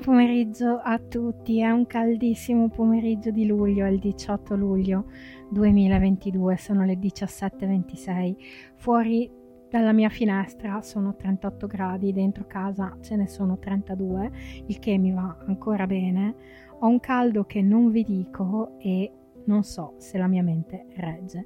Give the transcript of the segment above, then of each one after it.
Pomeriggio a tutti, è un caldissimo pomeriggio di luglio, è il 18 luglio 2022, sono le 17.26. Fuori dalla mia finestra sono 38 gradi, dentro casa ce ne sono 32, il che mi va ancora bene. Ho un caldo che non vi dico e non so se la mia mente regge.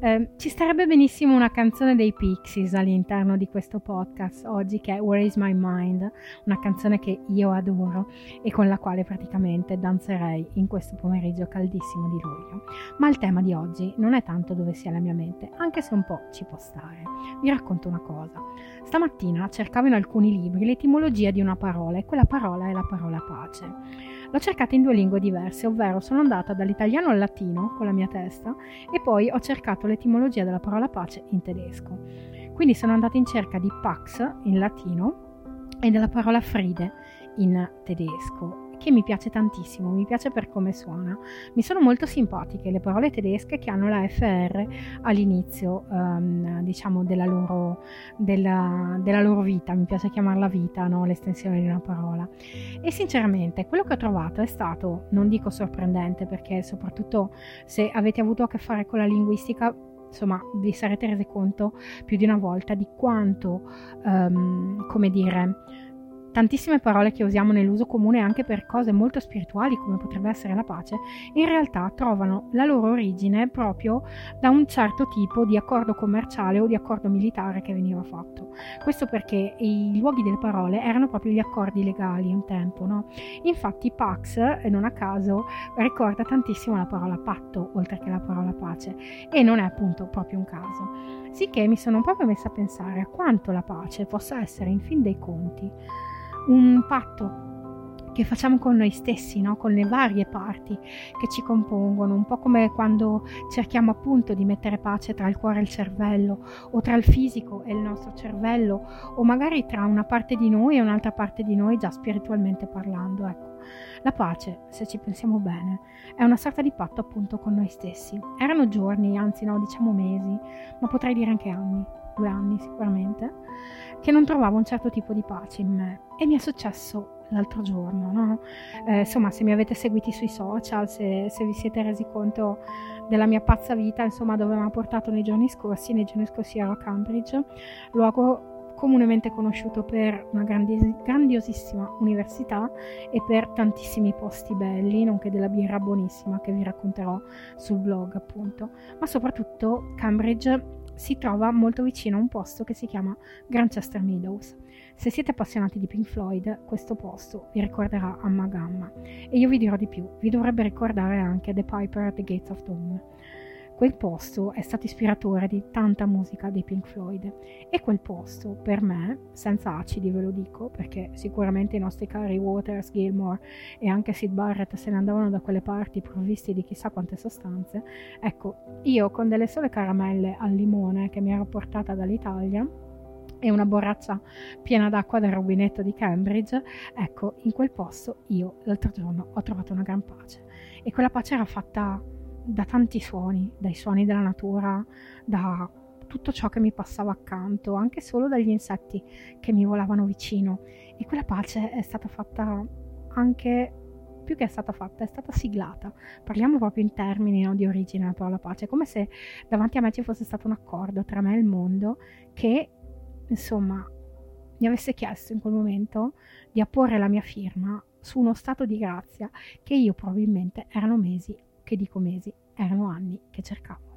Eh, ci starebbe benissimo una canzone dei Pixies all'interno di questo podcast oggi che è Where is My Mind, una canzone che io adoro e con la quale praticamente danzerei in questo pomeriggio caldissimo di luglio. Ma il tema di oggi non è tanto dove sia la mia mente, anche se un po' ci può stare. Vi racconto una cosa. Stamattina cercavo in alcuni libri l'etimologia di una parola e quella parola è la parola pace. L'ho cercata in due lingue diverse, ovvero sono andata dall'italiano al latino con la mia testa e poi ho cercato l'etimologia della parola pace in tedesco. Quindi sono andata in cerca di pax in latino e della parola fride in tedesco che mi piace tantissimo, mi piace per come suona. Mi sono molto simpatiche le parole tedesche che hanno la FR all'inizio, um, diciamo, della loro, della, della loro, vita, mi piace chiamarla vita, no? l'estensione di una parola. E sinceramente quello che ho trovato è stato, non dico sorprendente, perché soprattutto se avete avuto a che fare con la linguistica insomma vi sarete resi conto più di una volta di quanto, um, come dire, Tantissime parole che usiamo nell'uso comune anche per cose molto spirituali come potrebbe essere la pace, in realtà trovano la loro origine proprio da un certo tipo di accordo commerciale o di accordo militare che veniva fatto. Questo perché i luoghi delle parole erano proprio gli accordi legali un tempo, no? Infatti Pax, non a caso, ricorda tantissimo la parola patto oltre che la parola pace e non è appunto proprio un caso. Sicché mi sono proprio messa a pensare a quanto la pace possa essere in fin dei conti un patto che facciamo con noi stessi, no? con le varie parti che ci compongono, un po' come quando cerchiamo appunto di mettere pace tra il cuore e il cervello, o tra il fisico e il nostro cervello, o magari tra una parte di noi e un'altra parte di noi già spiritualmente parlando. Ecco. La pace, se ci pensiamo bene, è una sorta di patto appunto con noi stessi. Erano giorni, anzi no, diciamo mesi, ma potrei dire anche anni, due anni sicuramente, che non trovavo un certo tipo di pace in me e mi è successo l'altro giorno, no? eh, insomma, se mi avete seguiti sui social, se, se, vi siete resi conto della mia pazza vita, insomma, dove mi ha portato nei giorni scorsi, nei giorni scorsi ero a Cambridge, luogo comunemente conosciuto per una grandi, grandiosissima università e per tantissimi posti belli, nonché della birra buonissima che vi racconterò sul blog, appunto. Ma soprattutto Cambridge si trova molto vicino a un posto che si chiama Grantchester Meadows. Se siete appassionati di Pink Floyd, questo posto vi ricorderà Amma Gamma e io vi dirò di più, vi dovrebbe ricordare anche The Piper at the Gates of Dawn. Quel posto è stato ispiratore di tanta musica dei Pink Floyd e quel posto, per me, senza acidi ve lo dico, perché sicuramente i nostri cari Waters, Gilmore e anche Sid Barrett se ne andavano da quelle parti provvisti di chissà quante sostanze, ecco, io con delle sole caramelle al limone che mi ero portata dall'Italia, e una borraccia piena d'acqua dal rubinetto di Cambridge, ecco, in quel posto io l'altro giorno ho trovato una gran pace. E quella pace era fatta da tanti suoni, dai suoni della natura, da tutto ciò che mi passava accanto, anche solo dagli insetti che mi volavano vicino. E quella pace è stata fatta anche più che è stata fatta, è stata siglata. Parliamo proprio in termini no, di origine della parola pace, come se davanti a me ci fosse stato un accordo tra me e il mondo che, insomma, mi avesse chiesto in quel momento di apporre la mia firma su uno stato di grazia che io probabilmente erano mesi che dico mesi, erano anni che cercavo.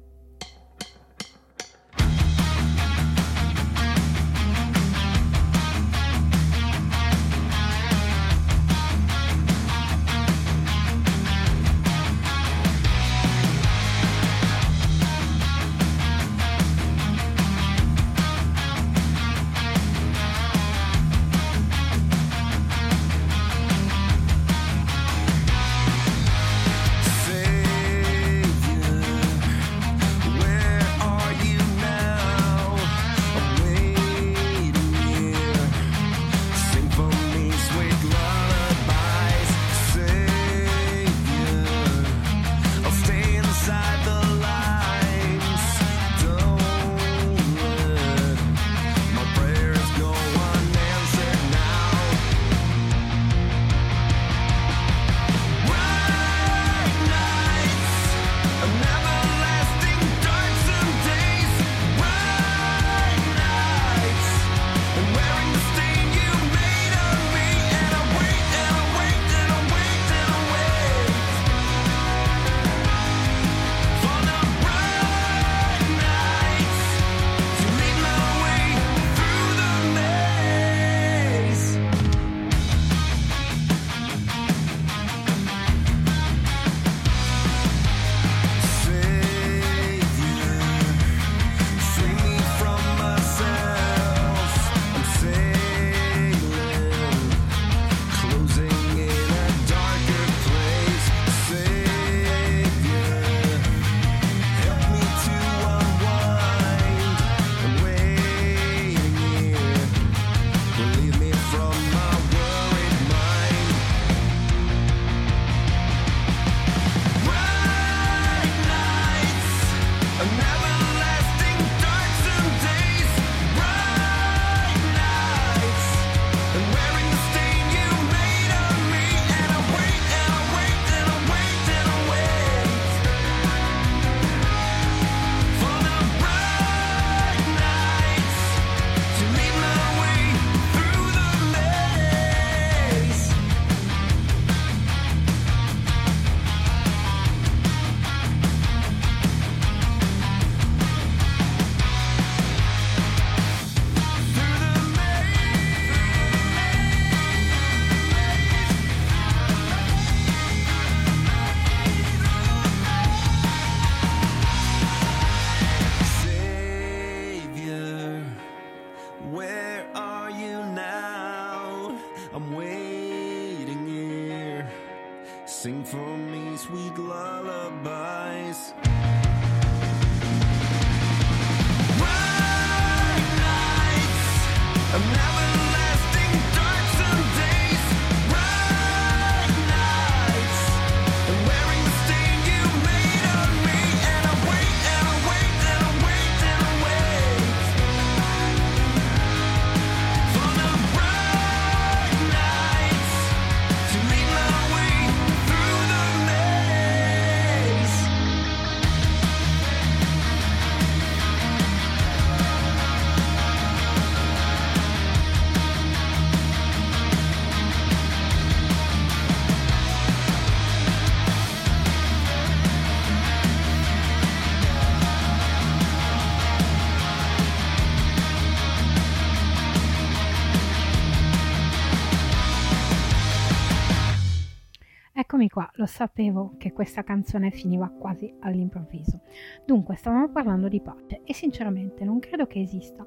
Eccomi qua, lo sapevo che questa canzone finiva quasi all'improvviso. Dunque, stavamo parlando di pace e sinceramente non credo che esista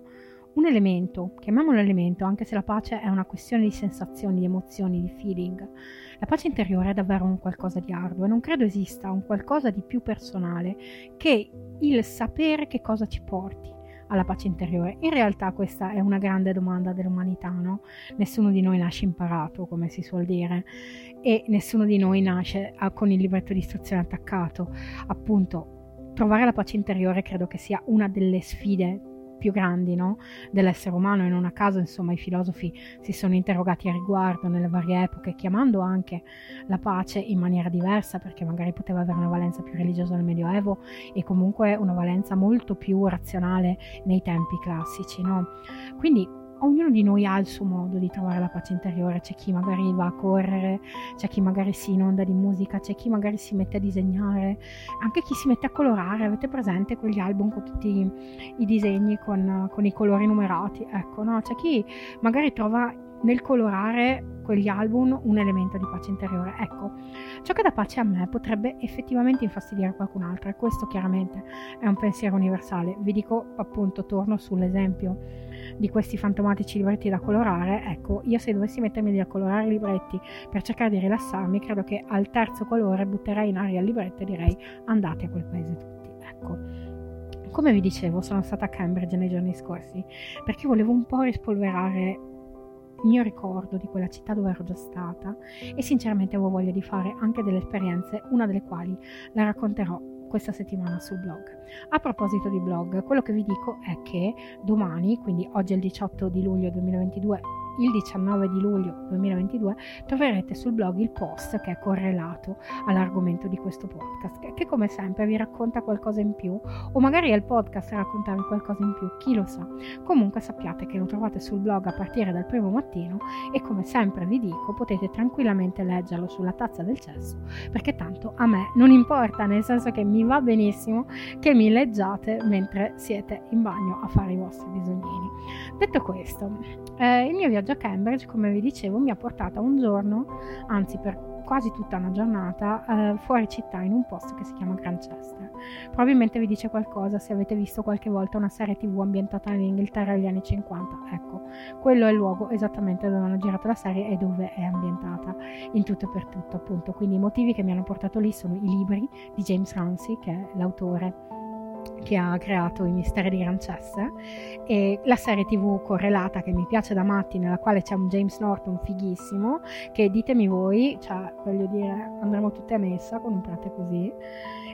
un elemento, chiamiamolo elemento, anche se la pace è una questione di sensazioni, di emozioni, di feeling. La pace interiore è davvero un qualcosa di arduo e non credo esista un qualcosa di più personale che il sapere che cosa ci porti alla pace interiore. In realtà questa è una grande domanda dell'umanità, no? Nessuno di noi nasce imparato, come si suol dire, e nessuno di noi nasce ah, con il libretto di istruzione attaccato. Appunto, trovare la pace interiore credo che sia una delle sfide più grandi no? dell'essere umano e non a caso insomma i filosofi si sono interrogati a riguardo nelle varie epoche chiamando anche la pace in maniera diversa perché magari poteva avere una valenza più religiosa nel medioevo e comunque una valenza molto più razionale nei tempi classici no? quindi ognuno di noi ha il suo modo di trovare la pace interiore, c'è chi magari va a correre, c'è chi magari si inonda di musica, c'è chi magari si mette a disegnare, anche chi si mette a colorare, avete presente quegli album con tutti i disegni con, con i colori numerati, ecco, no? C'è chi magari trova nel colorare quegli album un elemento di pace interiore. Ecco, ciò che dà pace a me potrebbe effettivamente infastidire qualcun altro e questo chiaramente è un pensiero universale. Vi dico appunto, torno sull'esempio di questi fantomatici libretti da colorare, ecco, io se dovessi mettermi lì a colorare i libretti per cercare di rilassarmi, credo che al terzo colore butterei in aria il libretto e direi andate a quel paese tutti. Ecco. Come vi dicevo, sono stata a Cambridge nei giorni scorsi perché volevo un po' rispolverare mio ricordo di quella città dove ero già stata e sinceramente avevo voglia di fare anche delle esperienze, una delle quali la racconterò questa settimana sul blog. A proposito di blog, quello che vi dico è che domani, quindi oggi è il 18 di luglio 2022, il 19 di luglio 2022 troverete sul blog il post che è correlato all'argomento di questo podcast che, che come sempre vi racconta qualcosa in più o magari è il podcast a raccontarvi qualcosa in più chi lo sa. Comunque sappiate che lo trovate sul blog a partire dal primo mattino e come sempre vi dico potete tranquillamente leggerlo sulla tazza del cesso perché tanto a me non importa nel senso che mi va benissimo che mi leggiate mentre siete in bagno a fare i vostri bisognini detto questo eh, il mio viaggio a Cambridge, come vi dicevo, mi ha portato un giorno, anzi per quasi tutta una giornata, eh, fuori città in un posto che si chiama Grantchester. Probabilmente vi dice qualcosa se avete visto qualche volta una serie tv ambientata in Inghilterra negli anni 50. Ecco, quello è il luogo esattamente dove hanno girato la serie e dove è ambientata in tutto e per tutto, appunto. Quindi i motivi che mi hanno portato lì sono i libri di James Ramsey, che è l'autore che ha creato i misteri di Grantchester e la serie tv correlata che mi piace da matti nella quale c'è un James Norton fighissimo che ditemi voi cioè voglio dire andremo tutte a messa con un prete così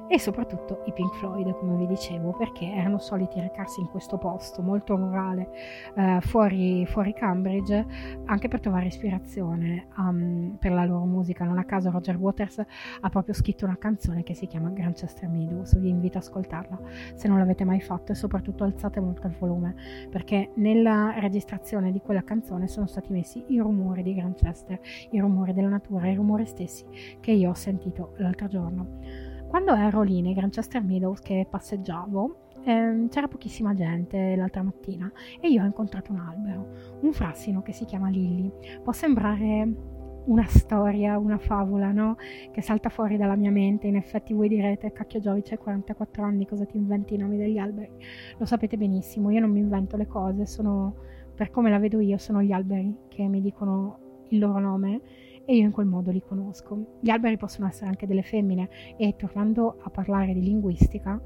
e soprattutto i Pink Floyd come vi dicevo perché erano soliti recarsi in questo posto molto rurale eh, fuori, fuori Cambridge anche per trovare ispirazione um, per la loro musica non a caso Roger Waters ha proprio scritto una canzone che si chiama Grantchester Meadows vi invito ad ascoltarla se non l'avete mai fatto e soprattutto alzate molto il volume perché nella registrazione di quella canzone sono stati messi i rumori di Grantchester, i rumori della natura, i rumori stessi che io ho sentito l'altro giorno. Quando ero lì nei Grantchester Meadows che passeggiavo, ehm, c'era pochissima gente l'altra mattina e io ho incontrato un albero, un frassino che si chiama Lilly. Può sembrare una storia, una favola, no? Che salta fuori dalla mia mente. In effetti voi direte, cacchio Giovi, c'hai 44 anni, cosa ti inventi i nomi degli alberi? Lo sapete benissimo, io non mi invento le cose, sono per come la vedo io, sono gli alberi che mi dicono il loro nome e io in quel modo li conosco. Gli alberi possono essere anche delle femmine e tornando a parlare di linguistica,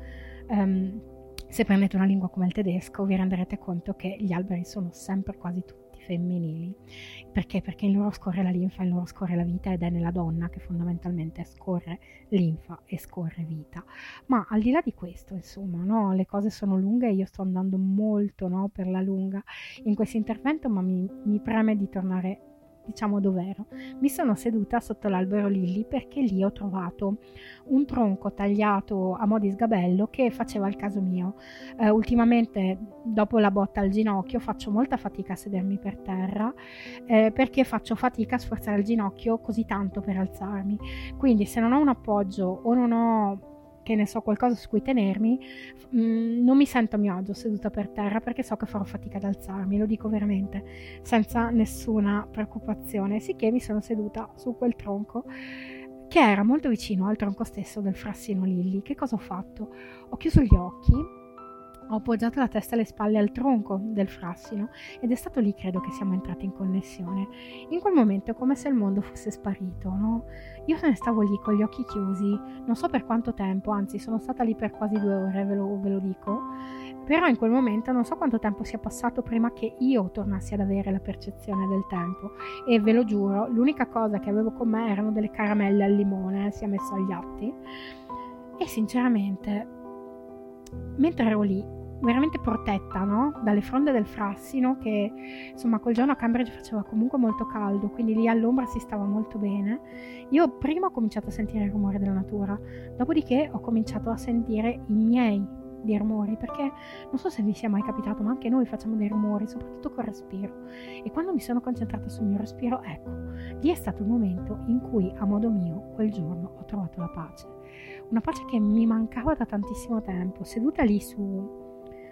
ehm, se prendete una lingua come il tedesco vi renderete conto che gli alberi sono sempre quasi tutti femminili. Perché? Perché in loro scorre la linfa, in loro scorre la vita ed è nella donna che fondamentalmente scorre linfa e scorre vita. Ma al di là di questo, insomma, no, le cose sono lunghe e io sto andando molto no, per la lunga in questo intervento, ma mi, mi preme di tornare diciamo dov'ero. Mi sono seduta sotto l'albero Lilli perché lì ho trovato un tronco tagliato a mo' di sgabello che faceva il caso mio. Eh, ultimamente, dopo la botta al ginocchio, faccio molta fatica a sedermi per terra eh, perché faccio fatica a sforzare il ginocchio così tanto per alzarmi. Quindi, se non ho un appoggio o non ho che ne so, qualcosa su cui tenermi, mh, non mi sento a mio agio seduta per terra perché so che farò fatica ad alzarmi, lo dico veramente, senza nessuna preoccupazione. Sicché mi sono seduta su quel tronco che era molto vicino al tronco stesso del frassino Lilli. Che cosa ho fatto? Ho chiuso gli occhi ho appoggiato la testa e le spalle al tronco del frassino ed è stato lì credo che siamo entrati in connessione. In quel momento è come se il mondo fosse sparito, no? Io se ne stavo lì con gli occhi chiusi, non so per quanto tempo, anzi sono stata lì per quasi due ore, ve lo, ve lo dico, però in quel momento non so quanto tempo sia passato prima che io tornassi ad avere la percezione del tempo e ve lo giuro, l'unica cosa che avevo con me erano delle caramelle al limone, sia messo agli atti e sinceramente mentre ero lì veramente protetta no? dalle fronde del frassino che insomma quel giorno a Cambridge faceva comunque molto caldo quindi lì all'ombra si stava molto bene. Io prima ho cominciato a sentire il rumore della natura dopodiché ho cominciato a sentire i miei dei rumori perché non so se vi sia mai capitato ma anche noi facciamo dei rumori soprattutto col respiro. E quando mi sono concentrata sul mio respiro ecco lì è stato il momento in cui a modo mio quel giorno ho trovato la pace. Una pace che mi mancava da tantissimo tempo seduta lì su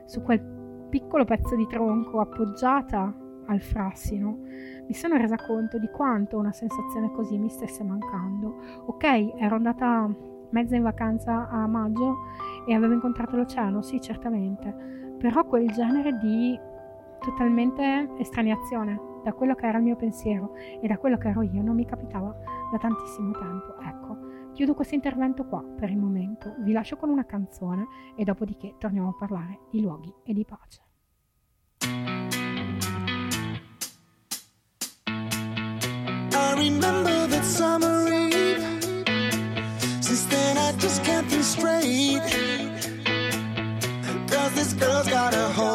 su quel piccolo pezzo di tronco appoggiata al frassino, mi sono resa conto di quanto una sensazione così mi stesse mancando. Ok, ero andata mezza in vacanza a maggio e avevo incontrato l'oceano, sì, certamente, però quel genere di totalmente estraniazione da quello che era il mio pensiero e da quello che ero io non mi capitava da tantissimo tempo. Ecco, Chiudo questo intervento qua per il momento, vi lascio con una canzone e dopodiché torniamo a parlare di luoghi e di pace. I remember that summer eve. Since then, I just can't think straight. Cause this girl's got a hold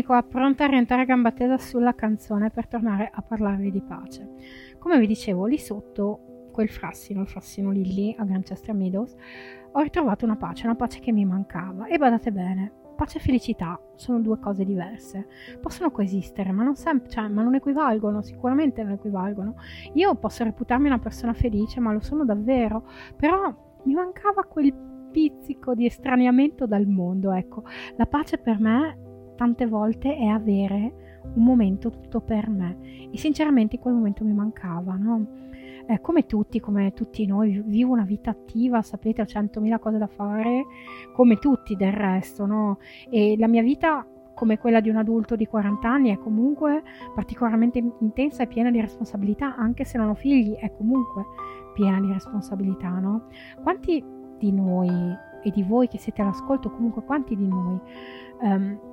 Eccomi qua, pronta a rientrare a gamba tesa sulla canzone per tornare a parlarvi di pace. Come vi dicevo, lì sotto quel frassino, il frassino Lilly a Grantchester Meadows, ho ritrovato una pace, una pace che mi mancava. E badate bene, pace e felicità sono due cose diverse. Possono coesistere, ma non, sem- cioè, ma non equivalgono, sicuramente non equivalgono. Io posso reputarmi una persona felice, ma lo sono davvero, però mi mancava quel pizzico di estraniamento dal mondo, ecco. La pace per me tante volte è avere un momento tutto per me e sinceramente in quel momento mi mancava, no? Eh, come tutti, come tutti noi, vivo una vita attiva, sapete, ho 100.000 cose da fare, come tutti del resto, no? E la mia vita, come quella di un adulto di 40 anni, è comunque particolarmente intensa e piena di responsabilità, anche se non ho figli, è comunque piena di responsabilità, no? Quanti di noi e di voi che siete all'ascolto, comunque quanti di noi ehm,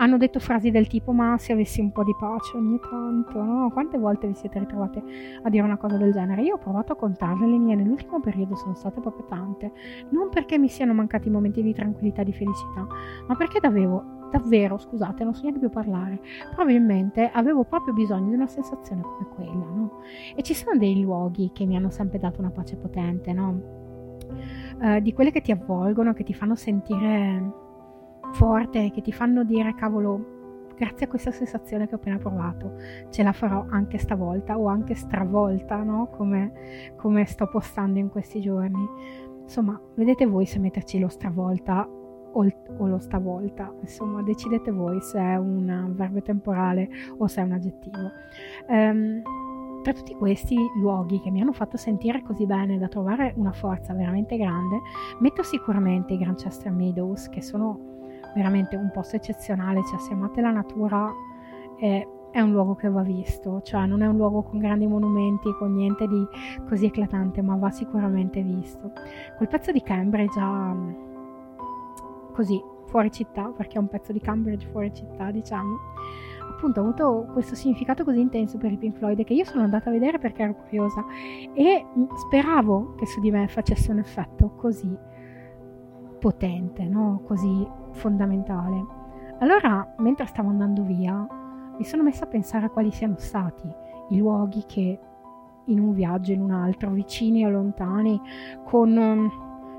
hanno detto frasi del tipo ma se avessi un po' di pace ogni tanto, no? Quante volte vi siete ritrovate a dire una cosa del genere? Io ho provato a contarle, le mie nell'ultimo periodo sono state proprio tante, non perché mi siano mancati momenti di tranquillità di felicità, ma perché davvero, davvero, scusate, non so neanche più parlare, probabilmente avevo proprio bisogno di una sensazione come quella, no? E ci sono dei luoghi che mi hanno sempre dato una pace potente, no? Eh, di quelle che ti avvolgono, che ti fanno sentire forte, che ti fanno dire cavolo, grazie a questa sensazione che ho appena provato, ce la farò anche stavolta o anche stravolta, no? Come, come sto postando in questi giorni. Insomma, vedete voi se metterci lo stravolta o, o lo stavolta, insomma, decidete voi se è un verbo temporale o se è un aggettivo. Ehm, tra tutti questi luoghi che mi hanno fatto sentire così bene da trovare una forza veramente grande, metto sicuramente i Grantchester Meadows, che sono veramente un posto eccezionale, cioè se amate la natura è, è un luogo che va visto, cioè non è un luogo con grandi monumenti, con niente di così eclatante, ma va sicuramente visto. Quel pezzo di Cambridge ha così fuori città, perché è un pezzo di Cambridge fuori città, diciamo. Appunto ha avuto questo significato così intenso per i Pink Floyd che io sono andata a vedere perché ero curiosa e speravo che su di me facesse un effetto così potente, no? così fondamentale. Allora, mentre stavo andando via, mi sono messa a pensare a quali siano stati i luoghi che in un viaggio, in un altro, vicini o lontani, con um,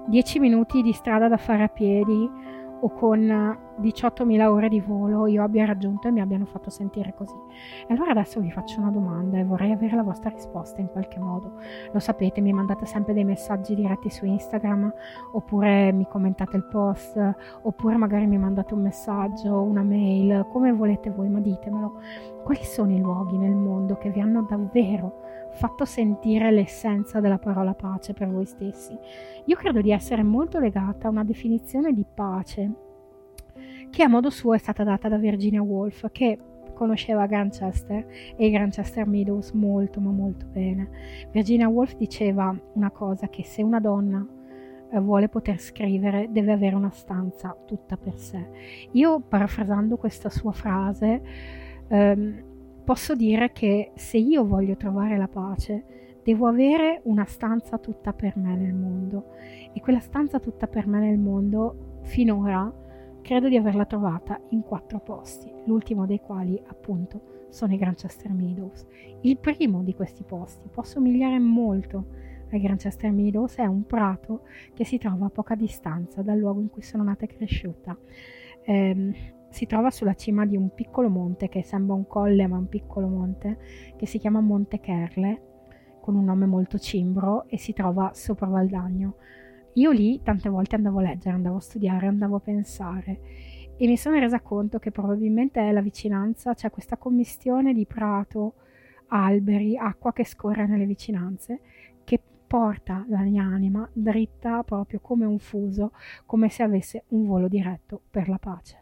10 minuti di strada da fare a piedi o con 18.000 ore di volo io abbia raggiunto e mi abbiano fatto sentire così. E allora adesso vi faccio una domanda e vorrei avere la vostra risposta in qualche modo. Lo sapete, mi mandate sempre dei messaggi diretti su Instagram oppure mi commentate il post oppure magari mi mandate un messaggio, una mail, come volete voi, ma ditemelo. Quali sono i luoghi nel mondo che vi hanno davvero fatto sentire l'essenza della parola pace per voi stessi? Io credo di essere molto legata a una definizione di pace che a modo suo è stata data da Virginia Woolf, che conosceva Grantchester e i Grantchester Meadows molto ma molto bene. Virginia Woolf diceva una cosa che se una donna eh, vuole poter scrivere deve avere una stanza tutta per sé. Io parafrasando questa sua frase ehm, posso dire che se io voglio trovare la pace devo avere una stanza tutta per me nel mondo e quella stanza tutta per me nel mondo finora credo di averla trovata in quattro posti, l'ultimo dei quali appunto sono i Grantchester Meadows. Il primo di questi posti può somigliare molto ai Grantchester Meadows, è un prato che si trova a poca distanza dal luogo in cui sono nata e cresciuta. Ehm, si trova sulla cima di un piccolo monte che sembra un colle ma un piccolo monte che si chiama Monte Kerle con un nome molto cimbro e si trova sopra Valdagno. Io lì tante volte andavo a leggere, andavo a studiare, andavo a pensare e mi sono resa conto che probabilmente è la vicinanza, c'è questa commistione di prato, alberi, acqua che scorre nelle vicinanze che porta la mia anima dritta proprio come un fuso, come se avesse un volo diretto per la pace.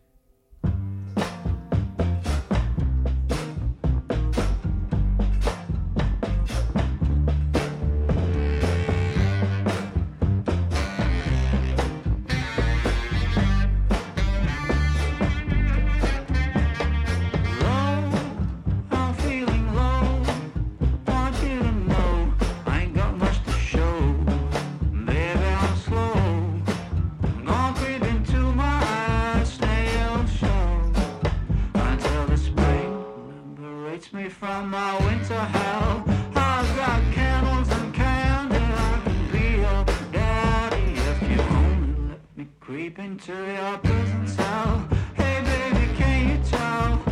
My winter hell. I've got candles and candy. I can be your daddy if you only let me creep into your prison cell. Hey, baby, can you tell?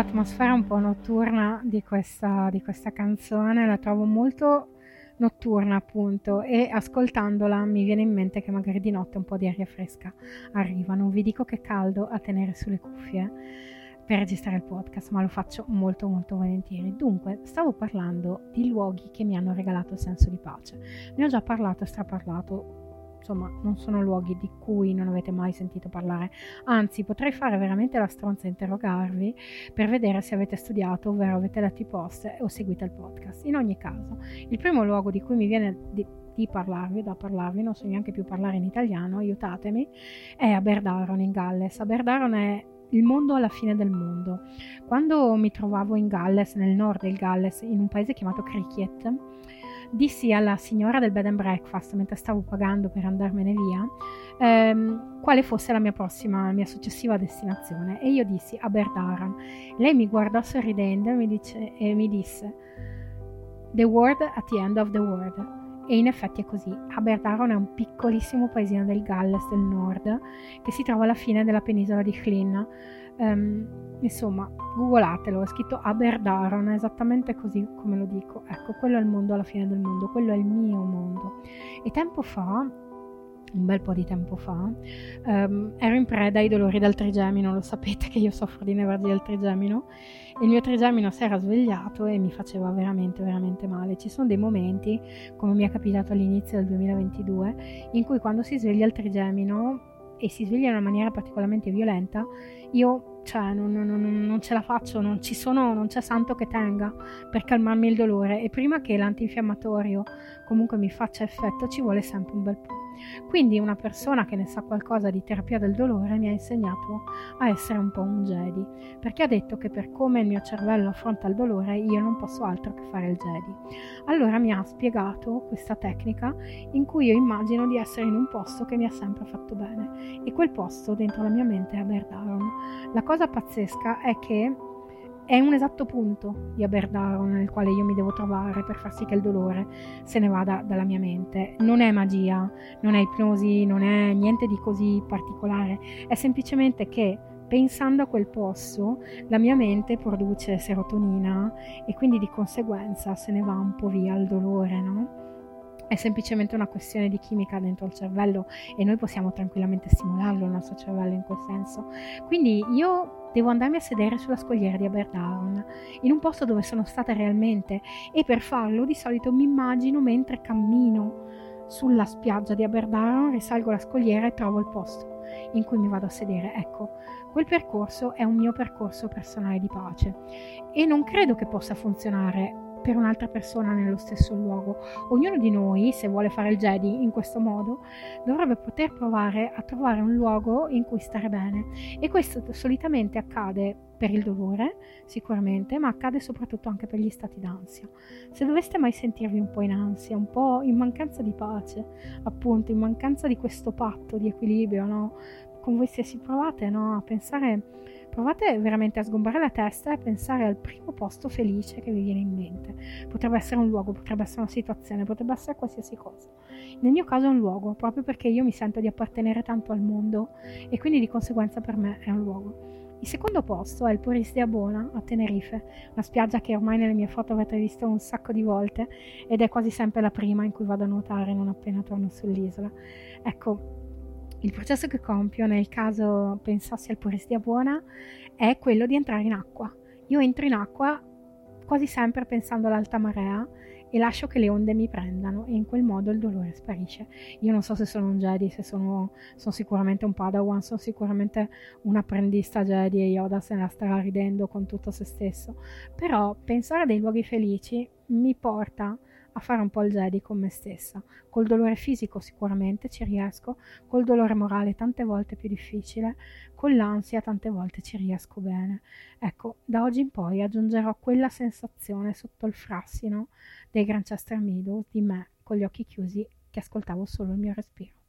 L'atmosfera un po' notturna di questa, di questa canzone, la trovo molto notturna appunto e ascoltandola mi viene in mente che magari di notte un po' di aria fresca arriva. Non vi dico che caldo a tenere sulle cuffie per registrare il podcast, ma lo faccio molto molto volentieri. Dunque, stavo parlando di luoghi che mi hanno regalato il senso di pace. Ne ho già parlato e straparlato insomma non sono luoghi di cui non avete mai sentito parlare. Anzi potrei fare veramente la stronza e interrogarvi per vedere se avete studiato ovvero avete letto i post o seguite il podcast. In ogni caso il primo luogo di cui mi viene di, di parlarvi da parlarvi non so neanche più parlare in italiano aiutatemi è Aberdaron in Galles. Aberdaron è il mondo alla fine del mondo. Quando mi trovavo in Galles, nel nord del Galles, in un paese chiamato Cricket, dissi alla signora del bed and breakfast mentre stavo pagando per andarmene via ehm, quale fosse la mia prossima, la mia successiva destinazione e io dissi Aberdaran. Lei mi guardò sorridendo e mi, dice, e mi disse The word at the end of the world E in effetti è così. Aberdaron è un piccolissimo paesino del Galles del nord che si trova alla fine della penisola di Hlin. Ehm, insomma, googlatelo, è scritto Aberdaron, è esattamente così come lo dico. Ecco, quello è il mondo alla fine del mondo, quello è il mio mondo. E tempo fa, un bel po' di tempo fa, ehm, ero in preda ai dolori del trigemino, lo sapete che io soffro di nevralgia del trigemino e il mio trigemino si era svegliato e mi faceva veramente veramente male. Ci sono dei momenti, come mi è capitato all'inizio del 2022, in cui quando si sveglia il trigemino e si sveglia in una maniera particolarmente violenta, io cioè, non, non- non- non ce la faccio, non, ci sono, non c'è santo che tenga per calmarmi il dolore. E prima che l'antinfiammatorio comunque mi faccia effetto ci vuole sempre un bel po'. Quindi una persona che ne sa qualcosa di terapia del dolore mi ha insegnato a essere un po' un Jedi, perché ha detto che per come il mio cervello affronta il dolore io non posso altro che fare il Jedi. Allora mi ha spiegato questa tecnica in cui io immagino di essere in un posto che mi ha sempre fatto bene e quel posto dentro la mia mente è Aberdaron. La cosa pazzesca è che è un esatto punto di Aberdaron nel quale io mi devo trovare per far sì che il dolore se ne vada dalla mia mente. Non è magia, non è ipnosi, non è niente di così particolare, è semplicemente che pensando a quel posto la mia mente produce serotonina e quindi di conseguenza se ne va un po' via il dolore, no? È semplicemente una questione di chimica dentro il cervello e noi possiamo tranquillamente stimolarlo il nostro cervello in quel senso. Quindi io devo andarmi a sedere sulla scogliera di Aberdaron, in un posto dove sono stata realmente e per farlo di solito mi immagino mentre cammino sulla spiaggia di Aberdaron, risalgo la scogliera e trovo il posto in cui mi vado a sedere. Ecco, quel percorso è un mio percorso personale di pace e non credo che possa funzionare per un'altra persona nello stesso luogo. Ognuno di noi, se vuole fare il Jedi in questo modo, dovrebbe poter provare a trovare un luogo in cui stare bene. E questo solitamente accade per il dolore, sicuramente, ma accade soprattutto anche per gli stati d'ansia. Se doveste mai sentirvi un po' in ansia, un po' in mancanza di pace, appunto, in mancanza di questo patto di equilibrio, no? Con voi stessi provate no? a pensare Provate veramente a sgombrare la testa e pensare al primo posto felice che vi viene in mente. Potrebbe essere un luogo, potrebbe essere una situazione, potrebbe essere qualsiasi cosa. Nel mio caso è un luogo, proprio perché io mi sento di appartenere tanto al mondo e quindi di conseguenza per me è un luogo. Il secondo posto è il Puris de Abona a Tenerife, una spiaggia che ormai nelle mie foto avete visto un sacco di volte ed è quasi sempre la prima in cui vado a nuotare non appena torno sull'isola. Ecco, il processo che compio nel caso pensassi al Puris di Abona è quello di entrare in acqua. Io entro in acqua quasi sempre pensando all'alta marea e lascio che le onde mi prendano e in quel modo il dolore sparisce. Io non so se sono un Jedi, se sono, sono sicuramente un Padawan, sono sicuramente un apprendista Jedi e Yoda se la starà ridendo con tutto se stesso, però pensare a dei luoghi felici mi porta a fare un po' il Jedi con me stessa. Col dolore fisico sicuramente ci riesco, col dolore morale tante volte più difficile, con l'ansia tante volte ci riesco bene. Ecco, da oggi in poi aggiungerò quella sensazione sotto il frassino dei Grandchester Meadows di me con gli occhi chiusi che ascoltavo solo il mio respiro.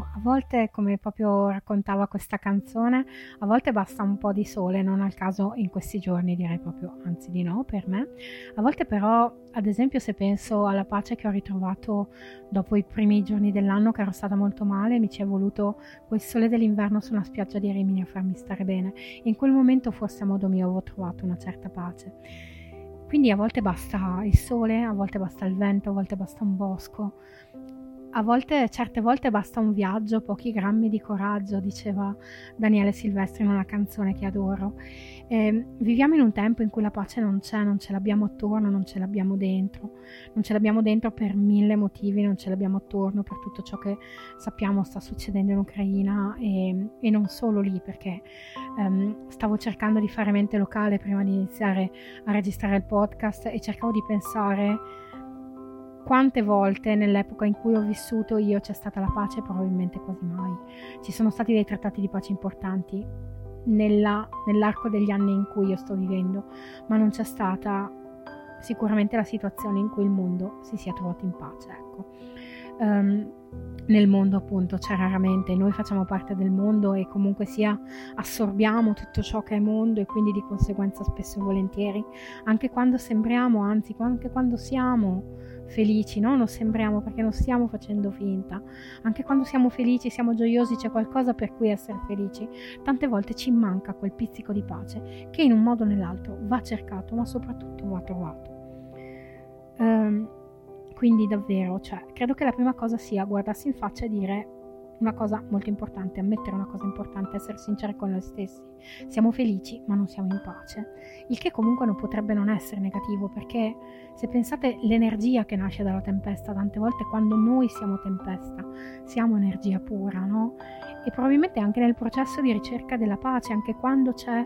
A volte, come proprio raccontava questa canzone, a volte basta un po' di sole, non al caso in questi giorni direi proprio, anzi di no per me. A volte però, ad esempio, se penso alla pace che ho ritrovato dopo i primi giorni dell'anno che ero stata molto male, mi ci è voluto quel sole dell'inverno su una spiaggia di Rimini a farmi stare bene. In quel momento forse a modo mio avevo trovato una certa pace. Quindi a volte basta il sole, a volte basta il vento, a volte basta un bosco. A volte, certe volte basta un viaggio, pochi grammi di coraggio, diceva Daniele Silvestri in una canzone che adoro. Eh, viviamo in un tempo in cui la pace non c'è, non ce l'abbiamo attorno, non ce l'abbiamo dentro. Non ce l'abbiamo dentro per mille motivi, non ce l'abbiamo attorno per tutto ciò che sappiamo sta succedendo in Ucraina e, e non solo lì, perché ehm, stavo cercando di fare mente locale prima di iniziare a registrare il podcast e cercavo di pensare quante volte nell'epoca in cui ho vissuto io c'è stata la pace, probabilmente quasi mai. Ci sono stati dei trattati di pace importanti nella- nell'arco degli anni in cui io sto vivendo, ma non c'è stata sicuramente la situazione in cui il mondo si sia trovato in pace. Ecco. Ehm, nel mondo appunto c'è raramente, noi facciamo parte del mondo e comunque sia assorbiamo tutto ciò che è mondo e quindi di conseguenza spesso e volentieri, anche quando sembriamo, anzi anche quando siamo felici, no? Non sembriamo perché non stiamo facendo finta. Anche quando siamo felici, siamo gioiosi, c'è qualcosa per cui essere felici. Tante volte ci manca quel pizzico di pace che in un modo o nell'altro va cercato, ma soprattutto va trovato. Ehm, quindi davvero, cioè, credo che la prima cosa sia guardarsi in faccia e dire una cosa molto importante, ammettere una cosa importante, essere sinceri con noi stessi. Siamo felici, ma non siamo in pace. Il che comunque non potrebbe non essere negativo, perché se pensate l'energia che nasce dalla tempesta, tante volte quando noi siamo tempesta, siamo energia pura, no? E probabilmente anche nel processo di ricerca della pace, anche quando c'è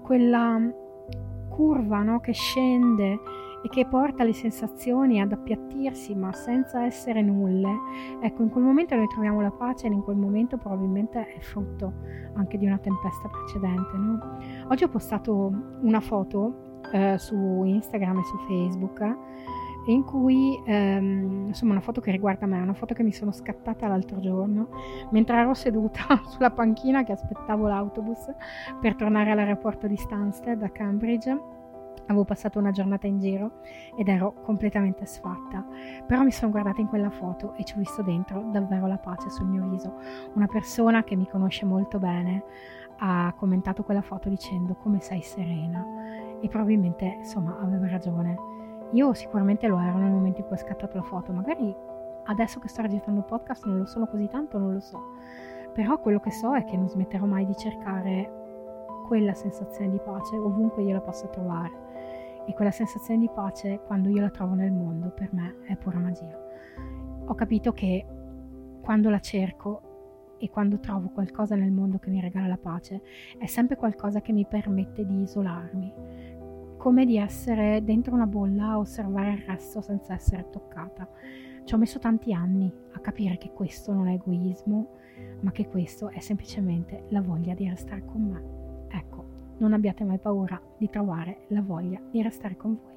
quella curva, no, che scende e che porta le sensazioni ad appiattirsi ma senza essere nulle, ecco in quel momento noi troviamo la pace e in quel momento probabilmente è frutto anche di una tempesta precedente. No? Oggi ho postato una foto eh, su Instagram e su Facebook in cui ehm, insomma una foto che riguarda me, una foto che mi sono scattata l'altro giorno mentre ero seduta sulla panchina che aspettavo l'autobus per tornare all'aeroporto di Stansted a Cambridge Avevo passato una giornata in giro ed ero completamente sfatta, però mi sono guardata in quella foto e ci ho visto dentro davvero la pace sul mio viso. Una persona che mi conosce molto bene ha commentato quella foto dicendo come sei serena e probabilmente insomma aveva ragione. Io sicuramente lo ero nel momento in cui ho scattato la foto, magari adesso che sto registrando il podcast non lo sono così tanto, non lo so. Però quello che so è che non smetterò mai di cercare quella sensazione di pace ovunque io la possa trovare. E quella sensazione di pace, quando io la trovo nel mondo, per me è pura magia. Ho capito che quando la cerco e quando trovo qualcosa nel mondo che mi regala la pace, è sempre qualcosa che mi permette di isolarmi, come di essere dentro una bolla a osservare il resto senza essere toccata. Ci ho messo tanti anni a capire che questo non è egoismo, ma che questo è semplicemente la voglia di restare con me. Non abbiate mai paura di trovare la voglia di restare con voi.